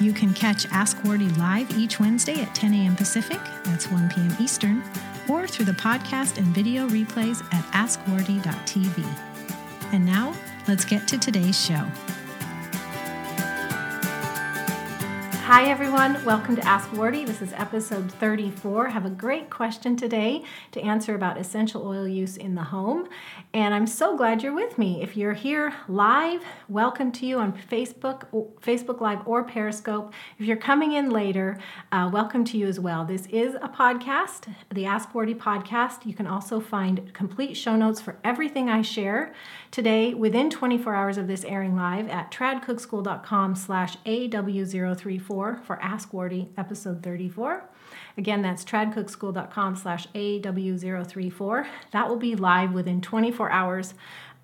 You can catch Ask Wardee live each Wednesday at 10 a.m. Pacific, that's 1 p.m. Eastern, or through the podcast and video replays at askwardee.tv. And now, let's get to today's show. Hi, everyone. Welcome to Ask Wardee. This is episode 34. I have a great question today to answer about essential oil use in the home. And I'm so glad you're with me. If you're here live, welcome to you on Facebook, Facebook Live or Periscope. If you're coming in later, uh, welcome to you as well. This is a podcast, the Ask Wardee podcast. You can also find complete show notes for everything I share today within 24 hours of this airing live at tradcookschool.com slash AW034 for Ask Wardee, episode 34. Again, that's tradcookschool.com slash AW034. That will be live within 24 hours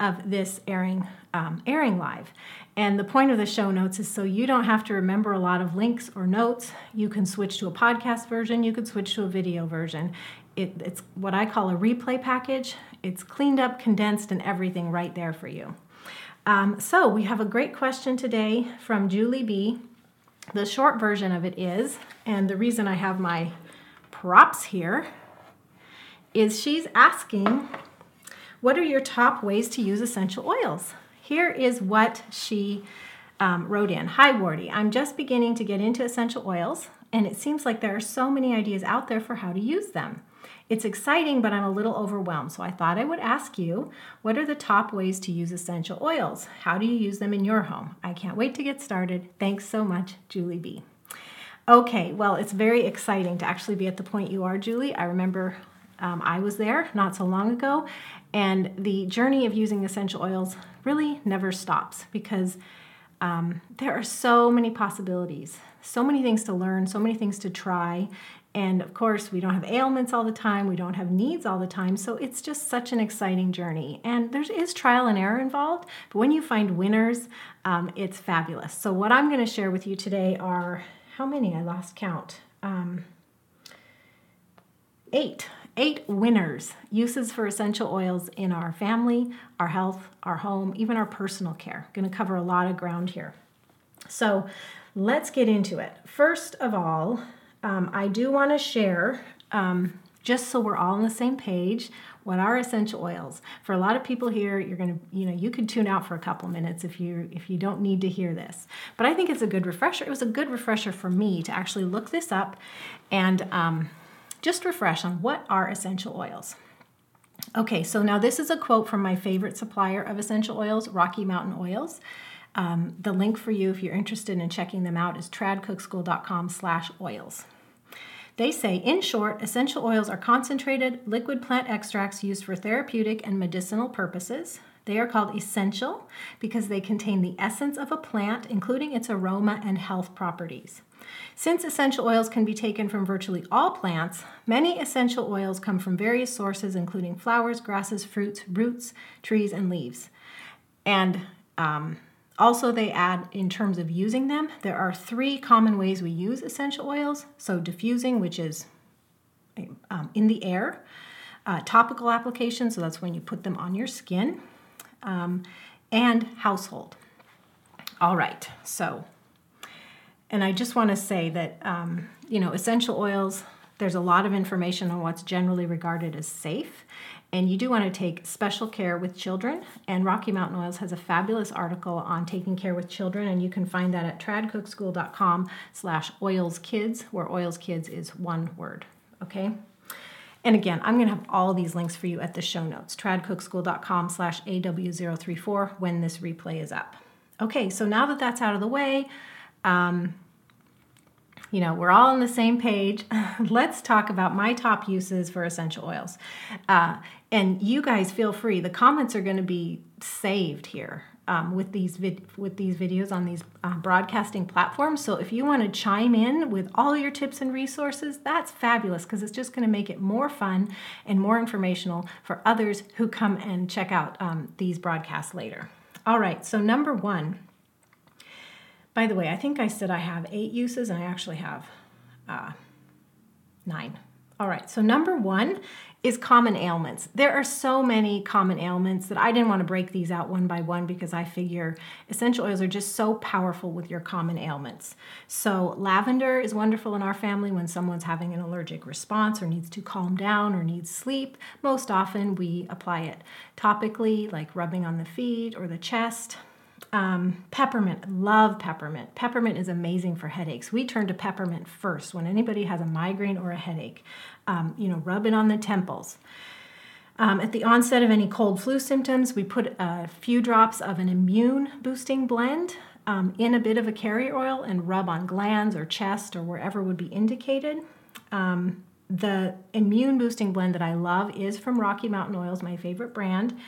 of this airing, um, airing live. And the point of the show notes is so you don't have to remember a lot of links or notes. You can switch to a podcast version, you could switch to a video version. It, it's what I call a replay package. It's cleaned up, condensed, and everything right there for you. Um, so we have a great question today from Julie B. The short version of it is, and the reason I have my props here, is she's asking, what are your top ways to use essential oils? Here is what she um, wrote in. Hi, Wardee. I'm just beginning to get into essential oils, and it seems like there are so many ideas out there for how to use them. It's exciting, but I'm a little overwhelmed. So I thought I would ask you what are the top ways to use essential oils? How do you use them in your home? I can't wait to get started. Thanks so much, Julie B. Okay, well, it's very exciting to actually be at the point you are, Julie. I remember um, I was there not so long ago, and the journey of using essential oils really never stops because um, there are so many possibilities, so many things to learn, so many things to try, and of course, we don't have ailments all the time, we don't have needs all the time, so it's just such an exciting journey. And there is trial and error involved, but when you find winners, um, it's fabulous. So, what I'm going to share with you today are how many? I lost count. Um, eight. Eight winners, uses for essential oils in our family, our health, our home, even our personal care. Going to cover a lot of ground here. So, let's get into it. First of all, um, I do want to share, um, just so we're all on the same page, what are essential oils. For a lot of people here, you're going to, you know, you could tune out for a couple minutes if you if you don't need to hear this. But I think it's a good refresher. It was a good refresher for me to actually look this up and um, just refresh on what are essential oils. Okay, so now this is a quote from my favorite supplier of essential oils, Rocky Mountain Oils. Um, the link for you, if you're interested in checking them out, is tradcookschool.com slash oils. They say, in short, essential oils are concentrated liquid plant extracts used for therapeutic and medicinal purposes. They are called essential because they contain the essence of a plant, including its aroma and health properties. Since essential oils can be taken from virtually all plants, many essential oils come from various sources, including flowers, grasses, fruits, roots, trees, and leaves. And um, also, they add in terms of using them, there are three common ways we use essential oils. So, diffusing, which is um, in the air, uh, topical application, so that's when you put them on your skin, um, and household. All right, so, and I just want to say that, um, you know, essential oils, there's a lot of information on what's generally regarded as safe. And you do want to take special care with children. And Rocky Mountain Oils has a fabulous article on taking care with children, and you can find that at tradcookschool.com slash oilskids, where oils kids is one word. Okay? And again, I'm going to have all these links for you at the show notes, tradcookschool.com slash AW034 when this replay is up. Okay, so now that that's out of the way, um, you know, we're all on the same page. Let's talk about my top uses for essential oils. Uh, and you guys feel free. The comments are going to be saved here. um, with these vid- with these videos on these uh, broadcasting platforms. So if you want to chime in with all your tips and resources, that's fabulous because it's just going to make it more fun and more informational for others who come and check out um, these broadcasts later. All right, so number one. By the way, I think I said I have eight uses, and I actually have uh, nine. All right, so number one is common ailments. There are so many common ailments that I didn't want to break these out one by one because I figure essential oils are just so powerful with your common ailments. So, lavender is wonderful in our family when someone's having an allergic response or needs to calm down or needs sleep. Most often, we apply it topically, like rubbing on the feet or the chest. Um, peppermint, love peppermint. Peppermint is amazing for headaches. We turn to peppermint first when anybody has a migraine or a headache. Um, you know, rub it on the temples. Um, at the onset of any cold flu symptoms, we put a few drops of an immune boosting blend um, in a bit of a carrier oil and rub on glands or chest or wherever would be indicated. Um, the immune boosting blend that I love is from Rocky Mountain Oils, my favorite brand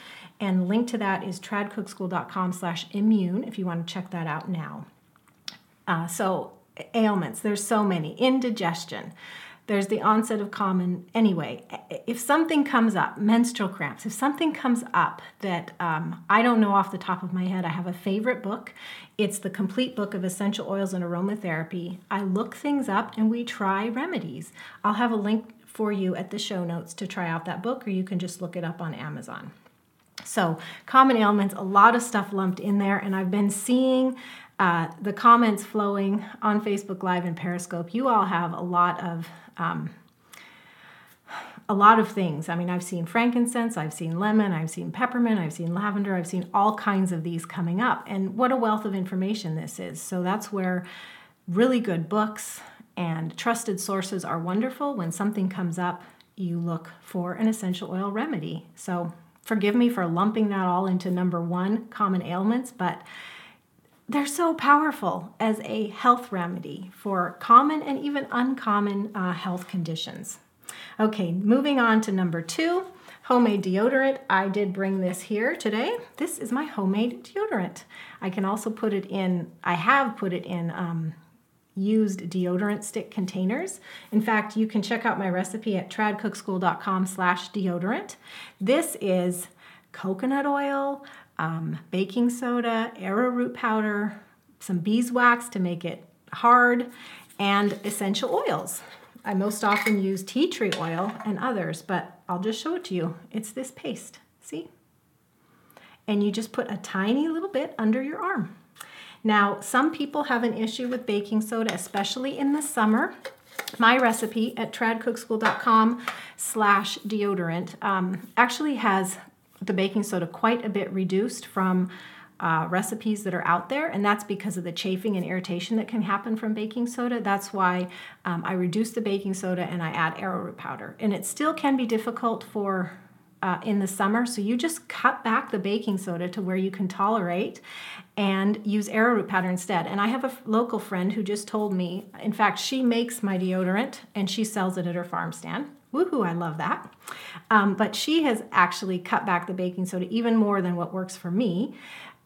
and link to that is tradcookschool.com slash immune if you want to check that out now. Uh, so ailments, there's so many. Indigestion, there's the onset of common anyway if something comes up menstrual cramps if something comes up that um, i don't know off the top of my head i have a favorite book it's the complete book of essential oils and aromatherapy i look things up and we try remedies i'll have a link for you at the show notes to try out that book or you can just look it up on amazon so, common ailments, a lot of stuff lumped in there, and I've been seeing uh, the comments flowing on Facebook Live and Periscope. You all have a lot of um, a lot of things. I mean, I've seen frankincense, I've seen lemon, I've seen peppermint, I've seen lavender, I've seen all kinds of these coming up. And what a wealth of information this is. So that's where really good books and trusted sources are wonderful. When something comes up, you look for an essential oil remedy. So Forgive me for lumping that all into number one common ailments, but they're so powerful as a health remedy for common and even uncommon uh, health conditions. Okay, moving on to number two homemade deodorant. I did bring this here today. This is my homemade deodorant. I can also put it in, I have put it in um, used deodorant stick containers. In fact, you can check out my recipe at tradcookschool.com slash deodorant. This is coconut oil, um, baking soda, arrowroot powder, some beeswax to make it hard, and essential oils. I most often use tea tree oil and others, but I'll just show it to you. It's this paste, see? And you just put a tiny little bit under your arm. Now, some people have an issue with baking soda, especially in the summer. My recipe at tradcookschool.com slash deodorant um, actually has the baking soda quite a bit reduced from uh, recipes that are out there, and that's because of the chafing and irritation that can happen from baking soda. That's why um, I reduce the baking soda and I add arrowroot powder. And it still can be difficult for uh, in the summer. So you just cut back the baking soda to where you can tolerate and use arrowroot powder instead. And I have a local friend who just told me, in fact, she makes my deodorant and she sells it at her farm stand. Woohoo, I love that. Um, but she has actually cut back the baking soda even more than what works for me.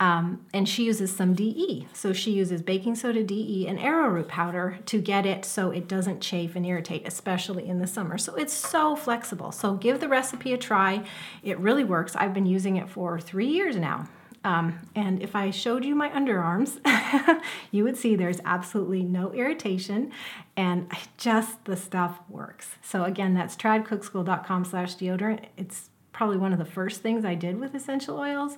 Um, and she uses some DE. So she uses baking soda, DE, and arrowroot powder to get it so it doesn't chafe and irritate, especially in the summer. So it's so flexible. So give the recipe a try. It really works. I've been using it for three years now. Um, and if I showed you my underarms, you would see there's absolutely no irritation and just the stuff works. So again, that's tradcookschool.com slash deodorant. It's probably one of the first things I did with essential oils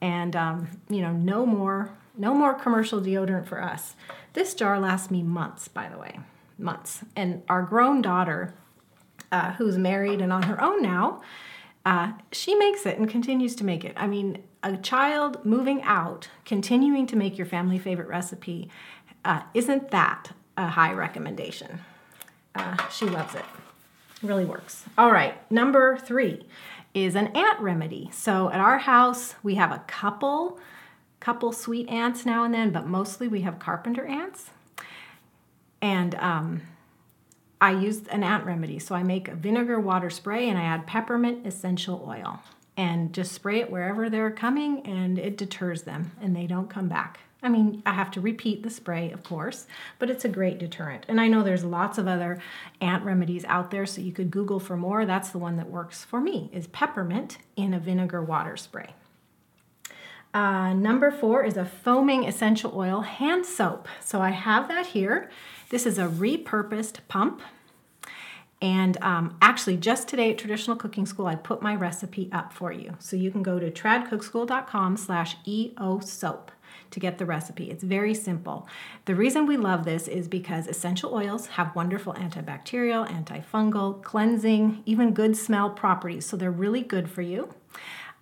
and um, you know no more no more commercial deodorant for us this jar lasts me months by the way months and our grown daughter uh, who's married and on her own now uh, she makes it and continues to make it i mean a child moving out continuing to make your family favorite recipe uh, isn't that a high recommendation uh, she loves it really works all right number three is an ant remedy. So at our house, we have a couple couple sweet ants now and then, but mostly we have carpenter ants. And um, I use an ant remedy. So I make a vinegar water spray and I add peppermint essential oil. And just spray it wherever they're coming and it deters them and they don't come back. I mean, I have to repeat the spray, of course, but it's a great deterrent. And I know there's lots of other ant remedies out there, so you could Google for more. That's the one that works for me, is peppermint in a vinegar water spray. Uh, number four is a foaming essential oil hand soap. So I have that here. This is a repurposed pump. And um, actually, just today at Traditional Cooking School, I put my recipe up for you. So you can go to tradcookschool.com slash EO soap to get the recipe. It's very simple. The reason we love this is because essential oils have wonderful antibacterial, antifungal, cleansing, even good smell properties. So they're really good for you.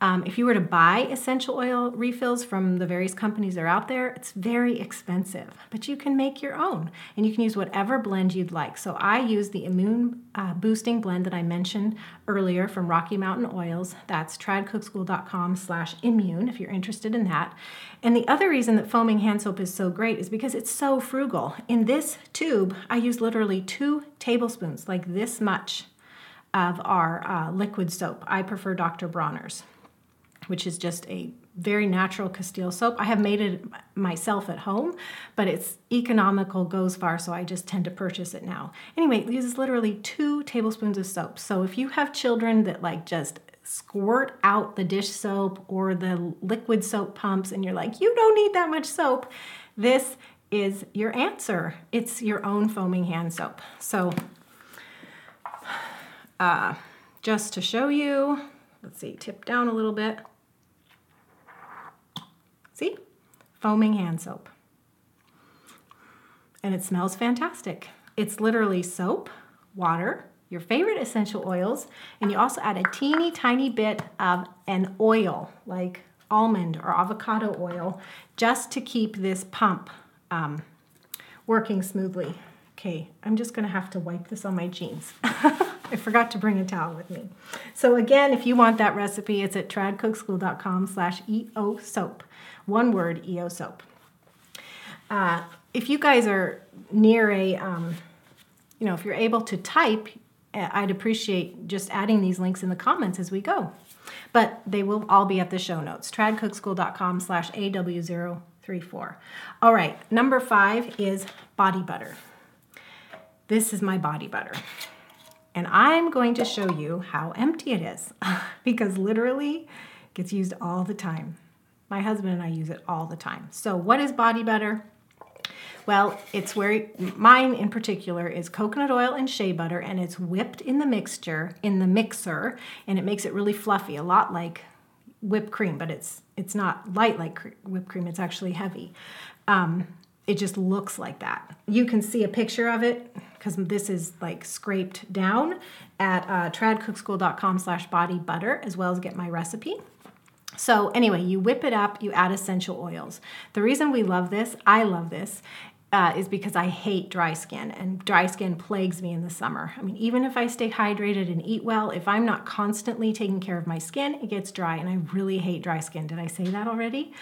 Um, if you were to buy essential oil refills from the various companies that are out there, it's very expensive, but you can make your own and you can use whatever blend you'd like. So I use the immune uh, boosting blend that I mentioned earlier from Rocky Mountain Oils. That's tradcookschool.com slash immune if you're interested in that. And the other reason that foaming hand soap is so great is because it's so frugal. In this tube, I use literally two tablespoons, like this much of our uh, liquid soap. I prefer Dr. Bronner's which is just a very natural Castile soap. I have made it myself at home, but it's economical, goes far, so I just tend to purchase it now. Anyway, it uses literally two tablespoons of soap. So if you have children that like just squirt out the dish soap or the liquid soap pumps and you're like, you don't need that much soap, this is your answer. It's your own foaming hand soap. So uh, just to show you, let's see, tip down a little bit. See? Foaming hand soap. And it smells fantastic. It's literally soap, water, your favorite essential oils, and you also add a teeny tiny bit of an oil like almond or avocado oil just to keep this pump um, working smoothly. Okay, I'm just gonna have to wipe this on my jeans. I forgot to bring a towel with me. So again, if you want that recipe, it's at tradcookschool.com slash EO soap. One word, EO soap. Uh, if you guys are near a, um, you know, if you're able to type, uh, I'd appreciate just adding these links in the comments as we go. But they will all be at the show notes, tradcookschool.com slash AW034. All right, number five is body butter. This is my body butter. And I'm going to show you how empty it is because literally it gets used all the time. My husband and I use it all the time. So, what is body butter? Well, it's where mine in particular is coconut oil and shea butter, and it's whipped in the mixture in the mixer, and it makes it really fluffy, a lot like whipped cream, but it's it's not light like whipped cream. It's actually heavy. Um, it just looks like that. You can see a picture of it because this is like scraped down at uh, tradcookschool.com slash body butter as well as get my recipe. So, anyway, you whip it up, you add essential oils. The reason we love this, I love this, uh, is because I hate dry skin, and dry skin plagues me in the summer. I mean, even if I stay hydrated and eat well, if I'm not constantly taking care of my skin, it gets dry, and I really hate dry skin. Did I say that already?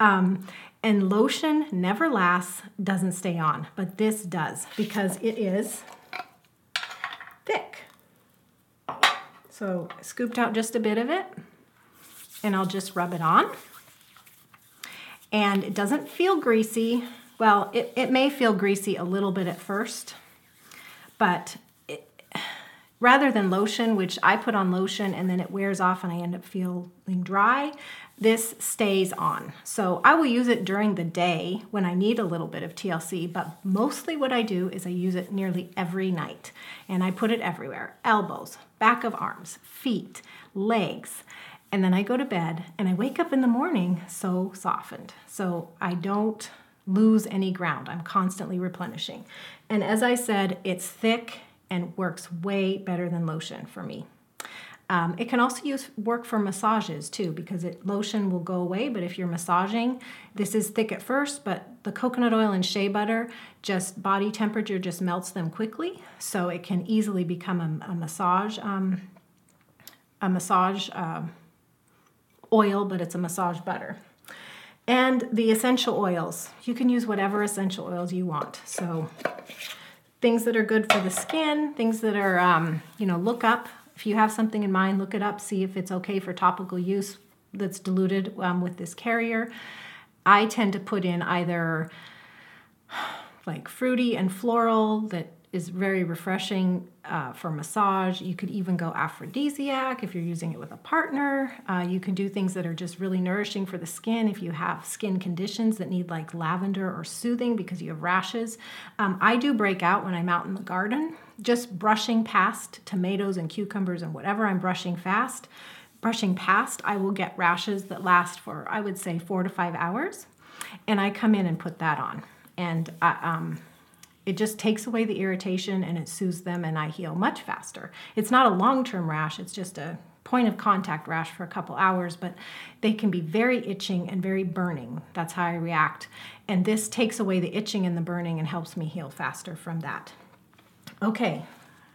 Um, and lotion never lasts, doesn't stay on, but this does because it is thick. So, scooped out just a bit of it and I'll just rub it on. And it doesn't feel greasy. Well, it, it may feel greasy a little bit at first, but it, rather than lotion, which I put on lotion and then it wears off and I end up feeling dry, this stays on. So I will use it during the day when I need a little bit of TLC, but mostly what I do is I use it nearly every night. And I put it everywhere elbows, back of arms, feet, legs. And then I go to bed and I wake up in the morning so softened. So I don't lose any ground. I'm constantly replenishing. And as I said, it's thick and works way better than lotion for me. Um, it can also use work for massages too because it lotion will go away. But if you're massaging, this is thick at first, but the coconut oil and shea butter just body temperature just melts them quickly, so it can easily become a, a massage um, a massage. Uh, oil, but it's a massage butter. And the essential oils. You can use whatever essential oils you want. So things that are good for the skin, things that are, um, you know, look up If you have something in mind, look it up, see if it's okay for topical use that's diluted um, with this carrier. I tend to put in either like fruity and floral that is very refreshing uh, for massage. You could even go aphrodisiac if you're using it with a partner. Uh, you can do things that are just really nourishing for the skin if you have skin conditions that need like lavender or soothing because you have rashes. Um, I do break out when I'm out in the garden, just brushing past tomatoes and cucumbers and whatever I'm brushing fast. Brushing past, I will get rashes that last for, I would say, four to five hours. And I come in and put that on. And I, uh, um, it just takes away the irritation and it soothes them, and I heal much faster. It's not a long term rash, it's just a point of contact rash for a couple hours, but they can be very itching and very burning. That's how I react. And this takes away the itching and the burning and helps me heal faster from that. Okay,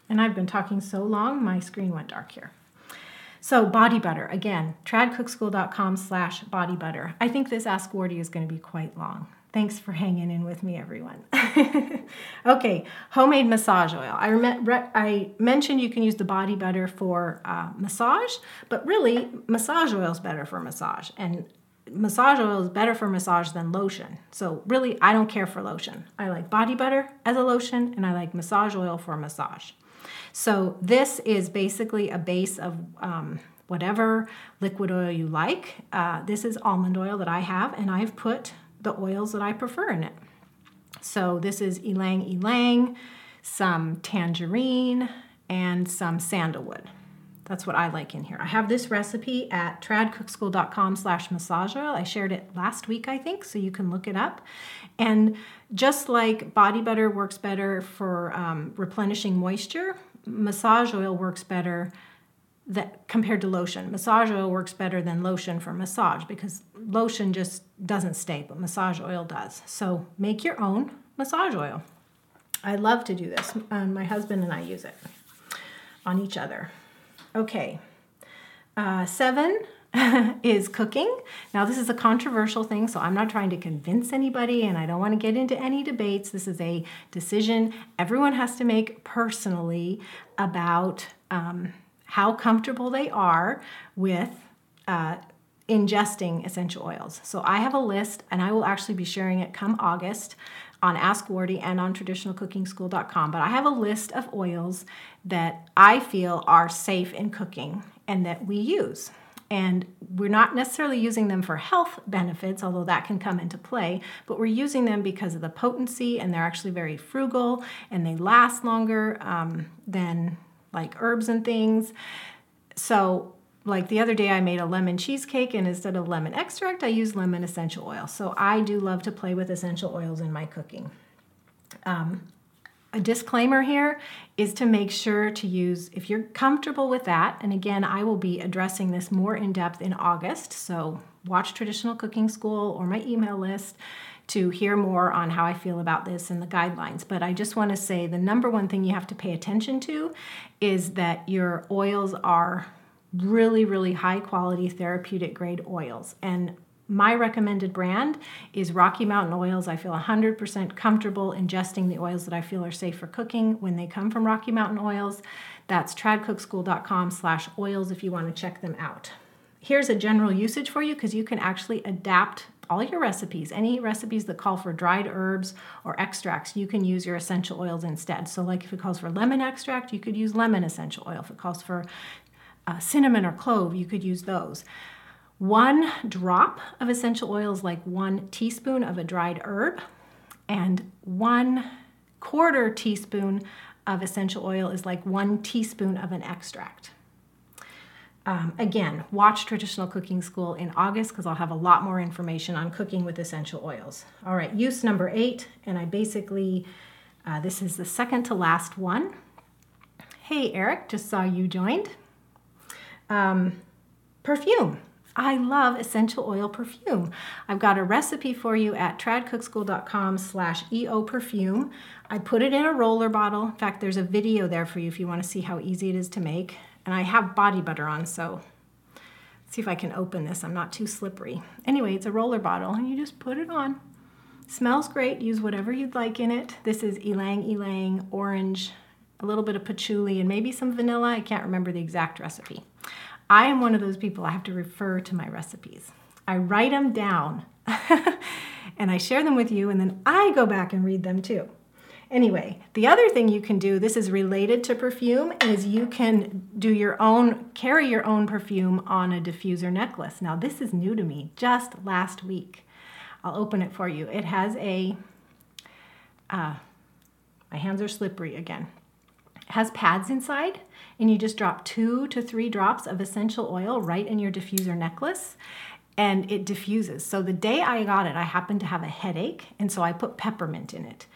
and I've been talking so long, my screen went dark here. So body butter, again, tradcookschool.com slash body butter. I think this Ask Wardee is going to be quite long. Thanks for hanging in with me, everyone. okay, homemade massage oil. I, rem- I mentioned you can use the body butter for uh, massage, but really, massage oil is better for massage. And massage oil is better for massage than lotion. So, really, I don't care for lotion. I like body butter as a lotion, and I like massage oil for massage. So, this is basically a base of um, whatever liquid oil you like. Uh, this is almond oil that I have, and I've put the oils that I prefer in it. So this is ylang ylang, some tangerine, and some sandalwood. That's what I like in here. I have this recipe at tradcookschool.com slash oil. I shared it last week, I think, so you can look it up. And just like body butter works better for um, replenishing moisture, massage oil works better that compared to lotion. Massage oil works better than lotion for massage because lotion just doesn't stay, but massage oil does. So make your own massage oil. I love to do this, and my husband and I use it on each other. Okay, uh, seven is cooking. Now, this is a controversial thing, so I'm not trying to convince anybody and I don't want to get into any debates. This is a decision everyone has to make personally about. Um, how comfortable they are with uh, ingesting essential oils. So I have a list, and I will actually be sharing it come August on Ask Wardee and on traditionalcookingschool.com. But I have a list of oils that I feel are safe in cooking and that we use. And we're not necessarily using them for health benefits, although that can come into play, but we're using them because of the potency and they're actually very frugal and they last longer um, than like herbs and things. So, like the other day, I made a lemon cheesecake, and instead of lemon extract, I use lemon essential oil. So, I do love to play with essential oils in my cooking. Um, a disclaimer here is to make sure to use, if you're comfortable with that, and again, I will be addressing this more in depth in August. So, watch Traditional Cooking School or my email list to hear more on how I feel about this and the guidelines. But I just want to say the number one thing you have to pay attention to is that your oils are really, really high quality therapeutic grade oils. And my recommended brand is Rocky Mountain Oils. I feel 100% comfortable ingesting the oils that I feel are safe for cooking when they come from Rocky Mountain Oils. That's tradcookschool.com slash oils if you want to check them out. Here's a general usage for you because you can actually adapt all your recipes, any recipes that call for dried herbs or extracts, you can use your essential oils instead. So, like if it calls for lemon extract, you could use lemon essential oil. If it calls for uh, cinnamon or clove, you could use those. One drop of essential oil is like one teaspoon of a dried herb, and one quarter teaspoon of essential oil is like one teaspoon of an extract. Um, again, watch Traditional Cooking School in August because I'll have a lot more information on cooking with essential oils. All right, use number eight, and I basically, uh, this is the second to last one. Hey, Eric, just saw you joined. Um, perfume. I love essential oil perfume. I've got a recipe for you at tradcookschool.com slash EO perfume. I put it in a roller bottle. In fact, there's a video there for you if you want to see how easy it is to make. And I have body butter on, so see if I can open this. I'm not too slippery. Anyway, it's a roller bottle, and you just put it on. Smells great. Use whatever you'd like in it. This is ylang ylang orange a little bit of patchouli, and maybe some vanilla. I can't remember the exact recipe. I am one of those people I have to refer to my recipes. I write them down and I share them with you, and then I go back and read them too. Anyway, the other thing you can do, this is related to perfume, is you can do your own, carry your own perfume on a diffuser necklace. Now, this is new to me just last week. I'll open it for you. It has a, uh, my hands are slippery again. It has pads inside, and you just drop two to three drops of essential oil right in your diffuser necklace and it diffuses. So the day I got it, I happened to have a headache, and so I put peppermint in it.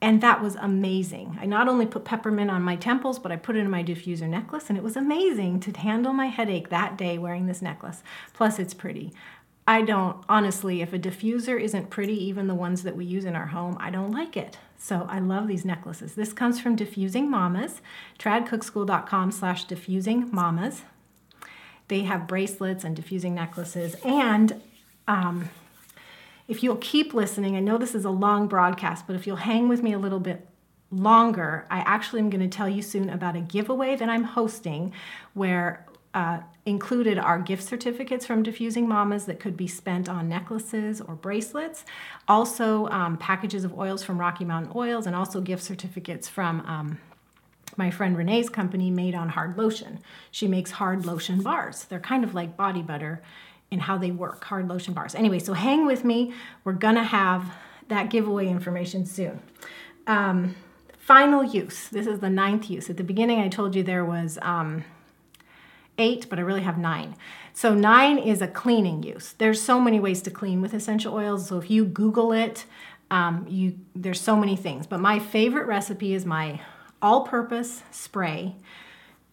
And that was amazing. I not only put peppermint on my temples, but I put it in my diffuser necklace, and it was amazing to handle my headache that day wearing this necklace. Plus, it's pretty. I don't, honestly, if a diffuser isn't pretty, even the ones that we use in our home, I don't like it. So I love these necklaces. This comes from Diffusing Mamas, tradcookschool.com slash diffusing mamas. They have bracelets and diffusing necklaces. And um, if you'll keep listening, I know this is a long broadcast, but if you'll hang with me a little bit longer, I actually am going to tell you soon about a giveaway that I'm hosting where uh, included are gift certificates from Diffusing Mamas that could be spent on necklaces or bracelets. Also, um, packages of oils from Rocky Mountain Oils, and also gift certificates from um, my friend Renee's company, Made on Hard Lotion. She makes hard lotion bars. They're kind of like body butter and how they work, hard lotion bars. Anyway, so hang with me. We're gonna have that giveaway information soon. Um, final use. This is the ninth use. At the beginning, I told you there was um, eight, but I really have nine. So nine is a cleaning use. There's so many ways to clean with essential oils. So if you Google it, um, you there's so many things. But my favorite recipe is my all-purpose spray.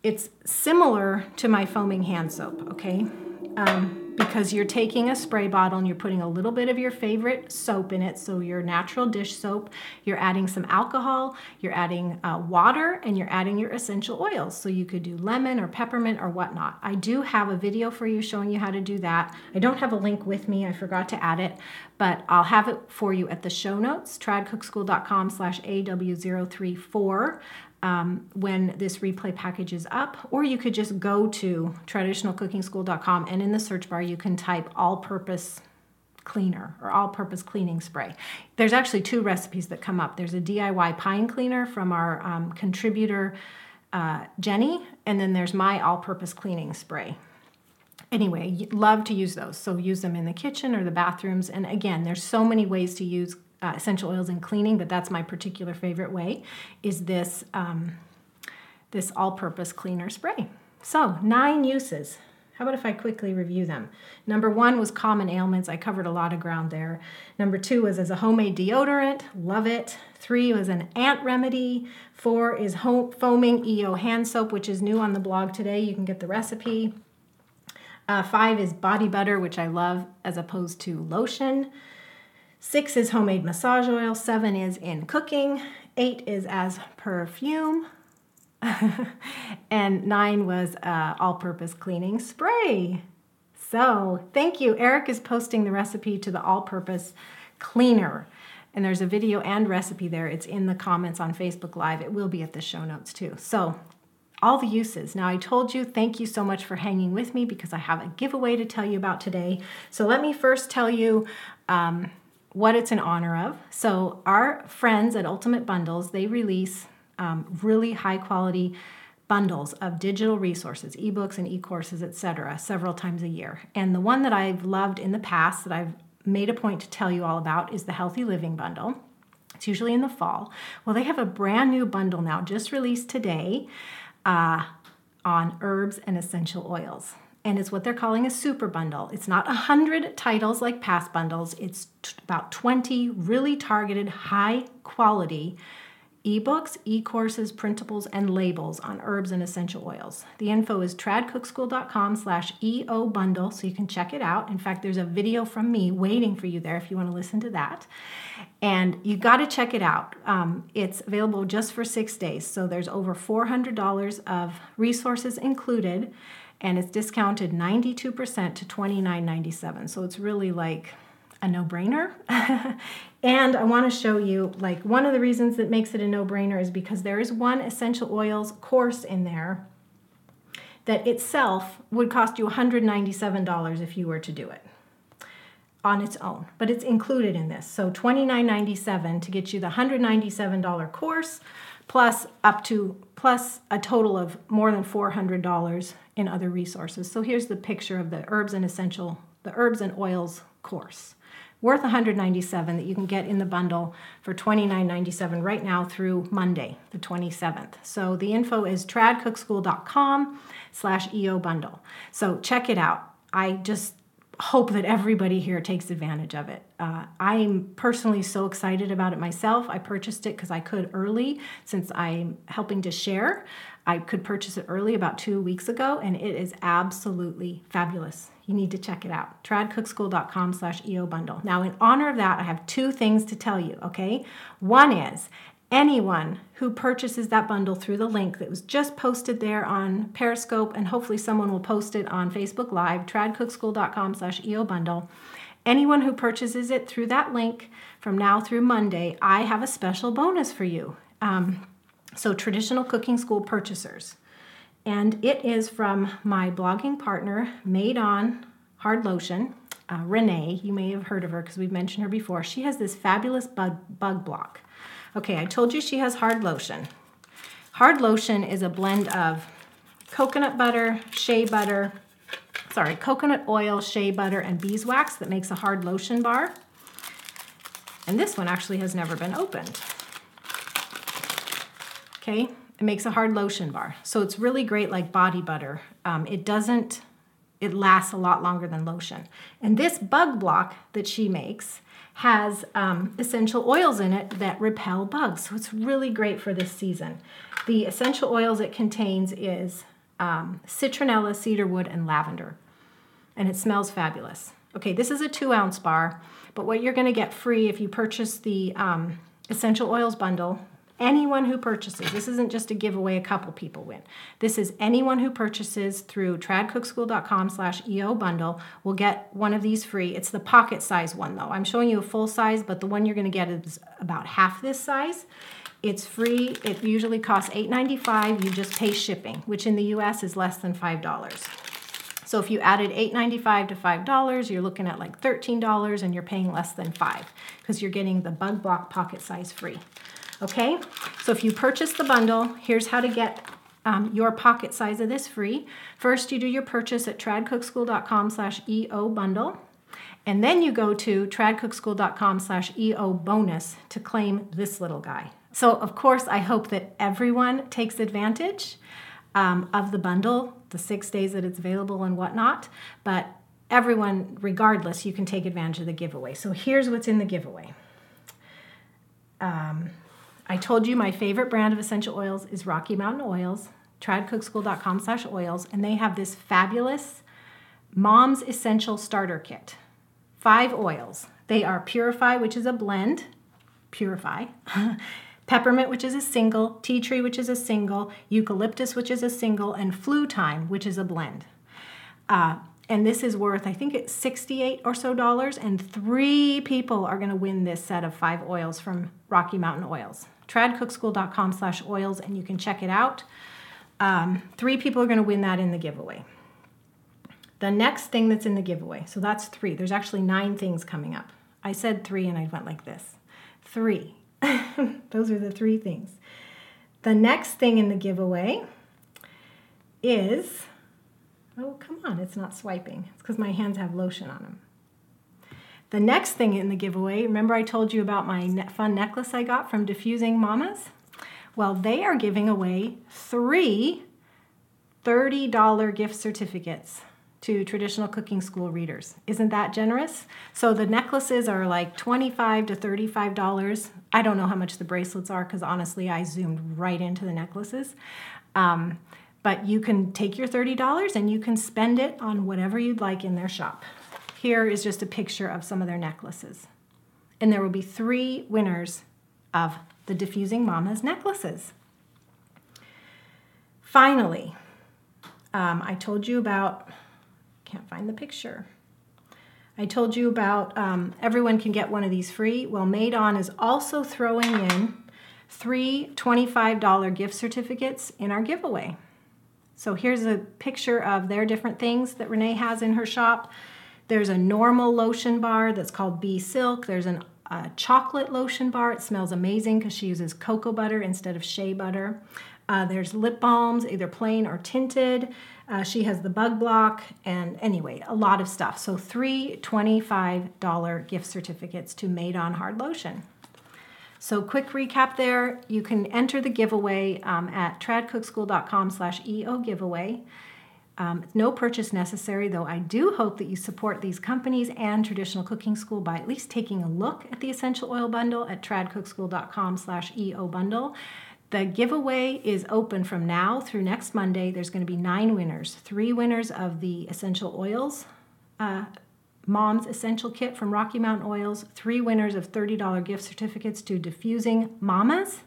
It's similar to my foaming hand soap. Okay. Um, because you're taking a spray bottle and you're putting a little bit of your favorite soap in it, so your natural dish soap, you're adding some alcohol, you're adding uh, water, and you're adding your essential oils. So you could do lemon or peppermint or whatnot. I do have a video for you showing you how to do that. I don't have a link with me, I forgot to add it, but I'll have it for you at the show notes, tradcookschool.com slash AW034 um, when this replay package is up, or you could just go to traditionalcookingschool.com and in the search bar you can type all purpose cleaner or all purpose cleaning spray. There's actually two recipes that come up. There's a DIY pine cleaner from our um, contributor uh, Jenny, and then there's my all purpose cleaning spray. Anyway, love to use those. So use them in the kitchen or the bathrooms. And again, there's so many ways to use uh, essential oils in cleaning, but that's my particular favorite way, is this, um, this all-purpose cleaner spray. So nine uses. How about if I quickly review them? Number one was common ailments. I covered a lot of ground there. Number two was as a homemade deodorant. Love it. Three was an ant remedy. Four is home, foaming EO hand soap, which is new on the blog today. You can get the recipe. Uh, five is body butter, which I love as opposed to lotion. Six is homemade massage oil. Seven is in cooking. Eight is as perfume. and nine was uh, all purpose cleaning spray. So, thank you. Eric is posting the recipe to the all purpose cleaner. And there's a video and recipe there. It's in the comments on Facebook Live. It will be at the show notes too. So, all the uses. Now, I told you, thank you so much for hanging with me because I have a giveaway to tell you about today. So, let me first tell you. Um, what it's in honor of. So our friends at Ultimate Bundles, they release um, really high quality bundles of digital resources, ebooks and e-courses, etc., several times a year. And the one that I've loved in the past that I've made a point to tell you all about is the Healthy Living Bundle. It's usually in the fall. Well, they have a brand new bundle now, just released today, uh, on herbs and essential oils and it's what they're calling a super bundle. It's not 100 titles like past bundles, it's t- about 20 really targeted, high quality ebooks, e-courses, printables, and labels on herbs and essential oils. The info is tradcookschool.com slash EO bundle, so you can check it out. In fact, there's a video from me waiting for you there if you want to listen to that. And you got to check it out. Um, it's available just for six days, so there's over $400 of resources included and it's discounted 92% to $29.97. So it's really like a no-brainer. and I want to show you like one of the reasons that makes it a no-brainer is because there is one essential oils course in there that itself would cost you $197 if you were to do it on its own, but it's included in this. So $29.97 to get you the $197 course plus up to plus a total of more than $400 in other resources. So here's the picture of the herbs and essential the herbs and oils course. Worth 197 that you can get in the bundle for 29.97 right now through Monday, the 27th. So the info is tradcookschool.com slash EO bundle. So check it out. I just hope that everybody here takes advantage of it. Uh, I'm personally so excited about it myself. I purchased it because I could early since I'm helping to share. I could purchase it early about two weeks ago, and it is absolutely fabulous. You need to check it out. tradcookschool.com slash EO bundle. Now, in honor of that, I have two things to tell you, okay? One is anyone who purchases that bundle through the link that was just posted there on Periscope, and hopefully someone will post it on Facebook Live, tradcookschool.com slash EO bundle. Anyone who purchases it through that link from now through Monday, I have a special bonus for you. Um, so, traditional cooking school purchasers. And it is from my blogging partner, Made On Hard Lotion. Uh, Renee, you may have heard of her because we've mentioned her before. She has this fabulous bug, bug block. Okay, I told you she has hard lotion. Hard lotion is a blend of coconut butter, shea butter, sorry, coconut oil, shea butter, and beeswax that makes a hard lotion bar. And this one actually has never been opened. Okay, it makes a hard lotion bar. So it's really great like body butter. Um, it doesn't, it lasts a lot longer than lotion. And this bug block that she makes has um, essential oils in it that repel bugs. So it's really great for this season. The essential oils it contains is um, citronella, cedarwood, and lavender. And it smells fabulous. Okay, this is a two ounce bar, but what you're going to get free if you purchase the um, essential oils bundle anyone who purchases this isn't just a giveaway a couple people win. This is anyone who purchases through tradcookschool.com slash eo bundle will get one of these free. It's the pocket size one though. I'm showing you a full size but the one you're going to get is about half this size. It's free. It usually costs $8.95 you just pay shipping which in the us is less than $5 so if you added $8.95 to $5, you're looking at like $13 and you're paying less than 5 because you're getting the bug block pocket size free. Okay, so if you purchase the bundle, here's how to get um, your pocket size of this free. First, you do your purchase at tradcookschool.com slash EO bundle. And then you go to tradcookschool.com slash EO bonus to claim this little guy. So, of course, I hope that everyone takes advantage um, of the bundle, the six days that it's available and whatnot. But everyone, regardless, you can take advantage of the giveaway. So, here's what's in the giveaway. Um, I told you my favorite brand of essential oils is Rocky Mountain Oils, tradcookschool.com slash oils, and they have this fabulous Mom's Essential Starter Kit. Five oils. They are Purify, which is a blend, Purify, Peppermint, which is a single, Tea Tree, which is a single, Eucalyptus, which is a single, and Flu Time, which is a blend. Uh, and this is worth, I think it's 68 or so dollars, and three people are going to win this set of five oils from Rocky Mountain Oils tradcookschool.com slash oils and you can check it out. Um, three people are going to win that in the giveaway. The next thing that's in the giveaway, so that's three. There's actually nine things coming up. I said three and I went like this. Three. Those are the three things. The next thing in the giveaway is, oh, come on, it's not swiping. It's because my hands have lotion on them. The next thing in the giveaway, remember I told you about my fun necklace I got from Diffusing Mamas? Well, they are giving away three $30 gift certificates to traditional cooking school readers. Isn't that generous? So the necklaces are like 25 to $35. I don't know how much the bracelets are because honestly, I zoomed right into the necklaces. Um, but you can take your $30 and you can spend it on whatever you'd like in their shop. Here is just a picture of some of their necklaces. And there will be three winners of the Diffusing Mamas necklaces. Finally, um, I told you about, can't find the picture. I told you about um, everyone can get one of these free. Well, Made On is also throwing in three $25 gift certificates in our giveaway. So here's a picture of their different things that Renee has in her shop. There's a normal lotion bar that's called Bee Silk. There's an, a chocolate lotion bar. It smells amazing because she uses cocoa butter instead of shea butter. Uh, there's lip balms, either plain or tinted. Uh, she has the bug block, and anyway, a lot of stuff. So, three $25 gift certificates to Made on Hard Lotion. So, quick recap there you can enter the giveaway um, at tradcookschool.com slash EO giveaway. Um, no purchase necessary, though I do hope that you support these companies and Traditional Cooking School by at least taking a look at the essential oil bundle at tradcookschool.com slash EO bundle. The giveaway is open from now through next Monday. There's going to be nine winners, three winners of the essential oils uh, Mom's Essential Kit from Rocky Mountain Oils, three winners of $30 gift certificates to Diffusing Mamas,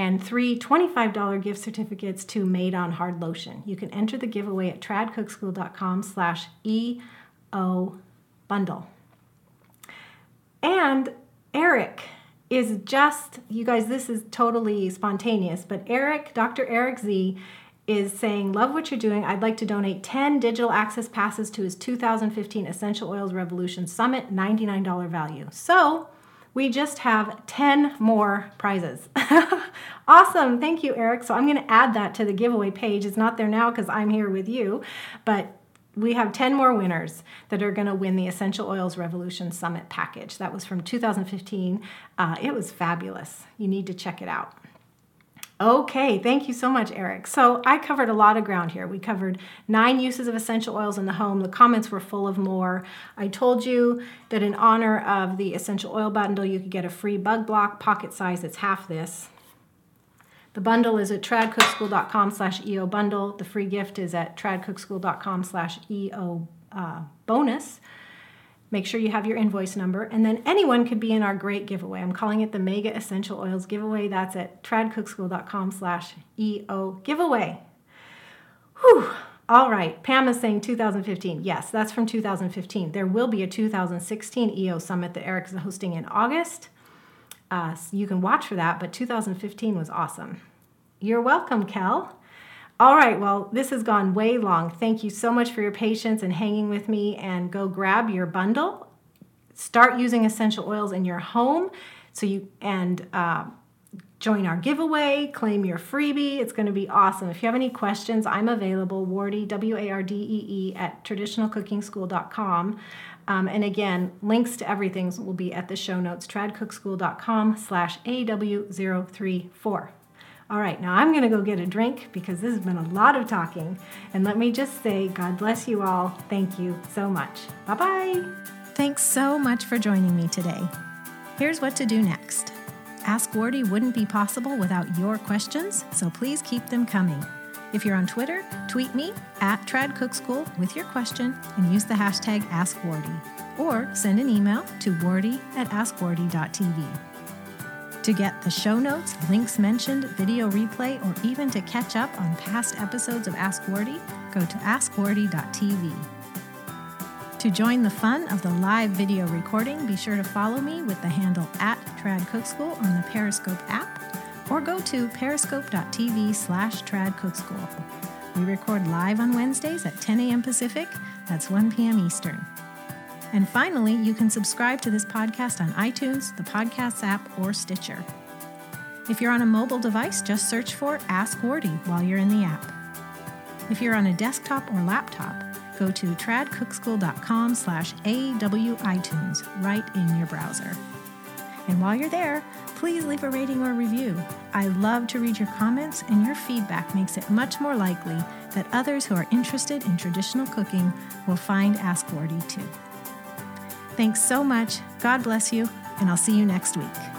and three $25 gift certificates to Made on Hard Lotion. You can enter the giveaway at tradcookschool.com slash EO bundle. And Eric is just, you guys, this is totally spontaneous, but Eric, Dr. Eric Z, is saying, Love what you're doing. I'd like to donate 10 digital access passes to his 2015 Essential Oils Revolution Summit, $99 value. So, we just have 10 more prizes. awesome. Thank you, Eric. So I'm going to add that to the giveaway page. It's not there now because I'm here with you, but we have 10 more winners that are going to win the Essential Oils Revolution Summit package. That was from 2015. Uh, it was fabulous. You need to check it out. Okay, thank you so much, Eric. So I covered a lot of ground here. We covered nine uses of essential oils in the home. The comments were full of more. I told you that in honor of the essential oil bundle, you could get a free bug block pocket size that's half this. The bundle is at tradcookschool.com slash EO bundle. The free gift is at tradcookschool.com slash EO uh, bonus. Make sure you have your invoice number, and then anyone could be in our great giveaway. I'm calling it the Mega Essential Oils giveaway. That's at tradcookschool.com slash EO giveaway. Whew. All right, Pam is saying 2015. Yes, that's from 2015. There will be a 2016 EO Summit that Eric is hosting in August. Uh, so you can watch for that, but 2015 was awesome. You're welcome, Kel. All right, well, this has gone way long. Thank you so much for your patience and hanging with me. And go grab your bundle. Start using essential oils in your home. So you and uh, join our giveaway, claim your freebie. It's going to be awesome. If you have any questions, I'm available. Wardee W A R D E E at traditionalcookingschool.com. Um, and again, links to everything will be at the show notes, tradcookschool.com slash AW034. All right, now I'm going to go get a drink because this has been a lot of talking. And let me just say, God bless you all. Thank you so much. Bye bye. Thanks so much for joining me today. Here's what to do next Ask Wardee wouldn't be possible without your questions, so please keep them coming. If you're on Twitter, tweet me at TradCookSchool with your question and use the hashtag AskWardee. Or send an email to wardee at askwardee.tv. To get the show notes, links mentioned, video replay, or even to catch up on past episodes of Ask Wardee, go to askwardee.tv. To join the fun of the live video recording, be sure to follow me with the handle at TradCookSchool on the Periscope app or go to periscope.tv slash tradcookschool. We record live on Wednesdays at 10 a.m. Pacific, that's 1 p.m. Eastern. And finally, you can subscribe to this podcast on iTunes, the Podcasts app, or Stitcher. If you're on a mobile device, just search for Ask Wardee while you're in the app. If you're on a desktop or laptop, go to tradcookschool.com slash awitunes right in your browser. And while you're there, please leave a rating or review. I love to read your comments, and your feedback makes it much more likely that others who are interested in traditional cooking will find Ask Wardee too. Thanks so much. God bless you, and I'll see you next week.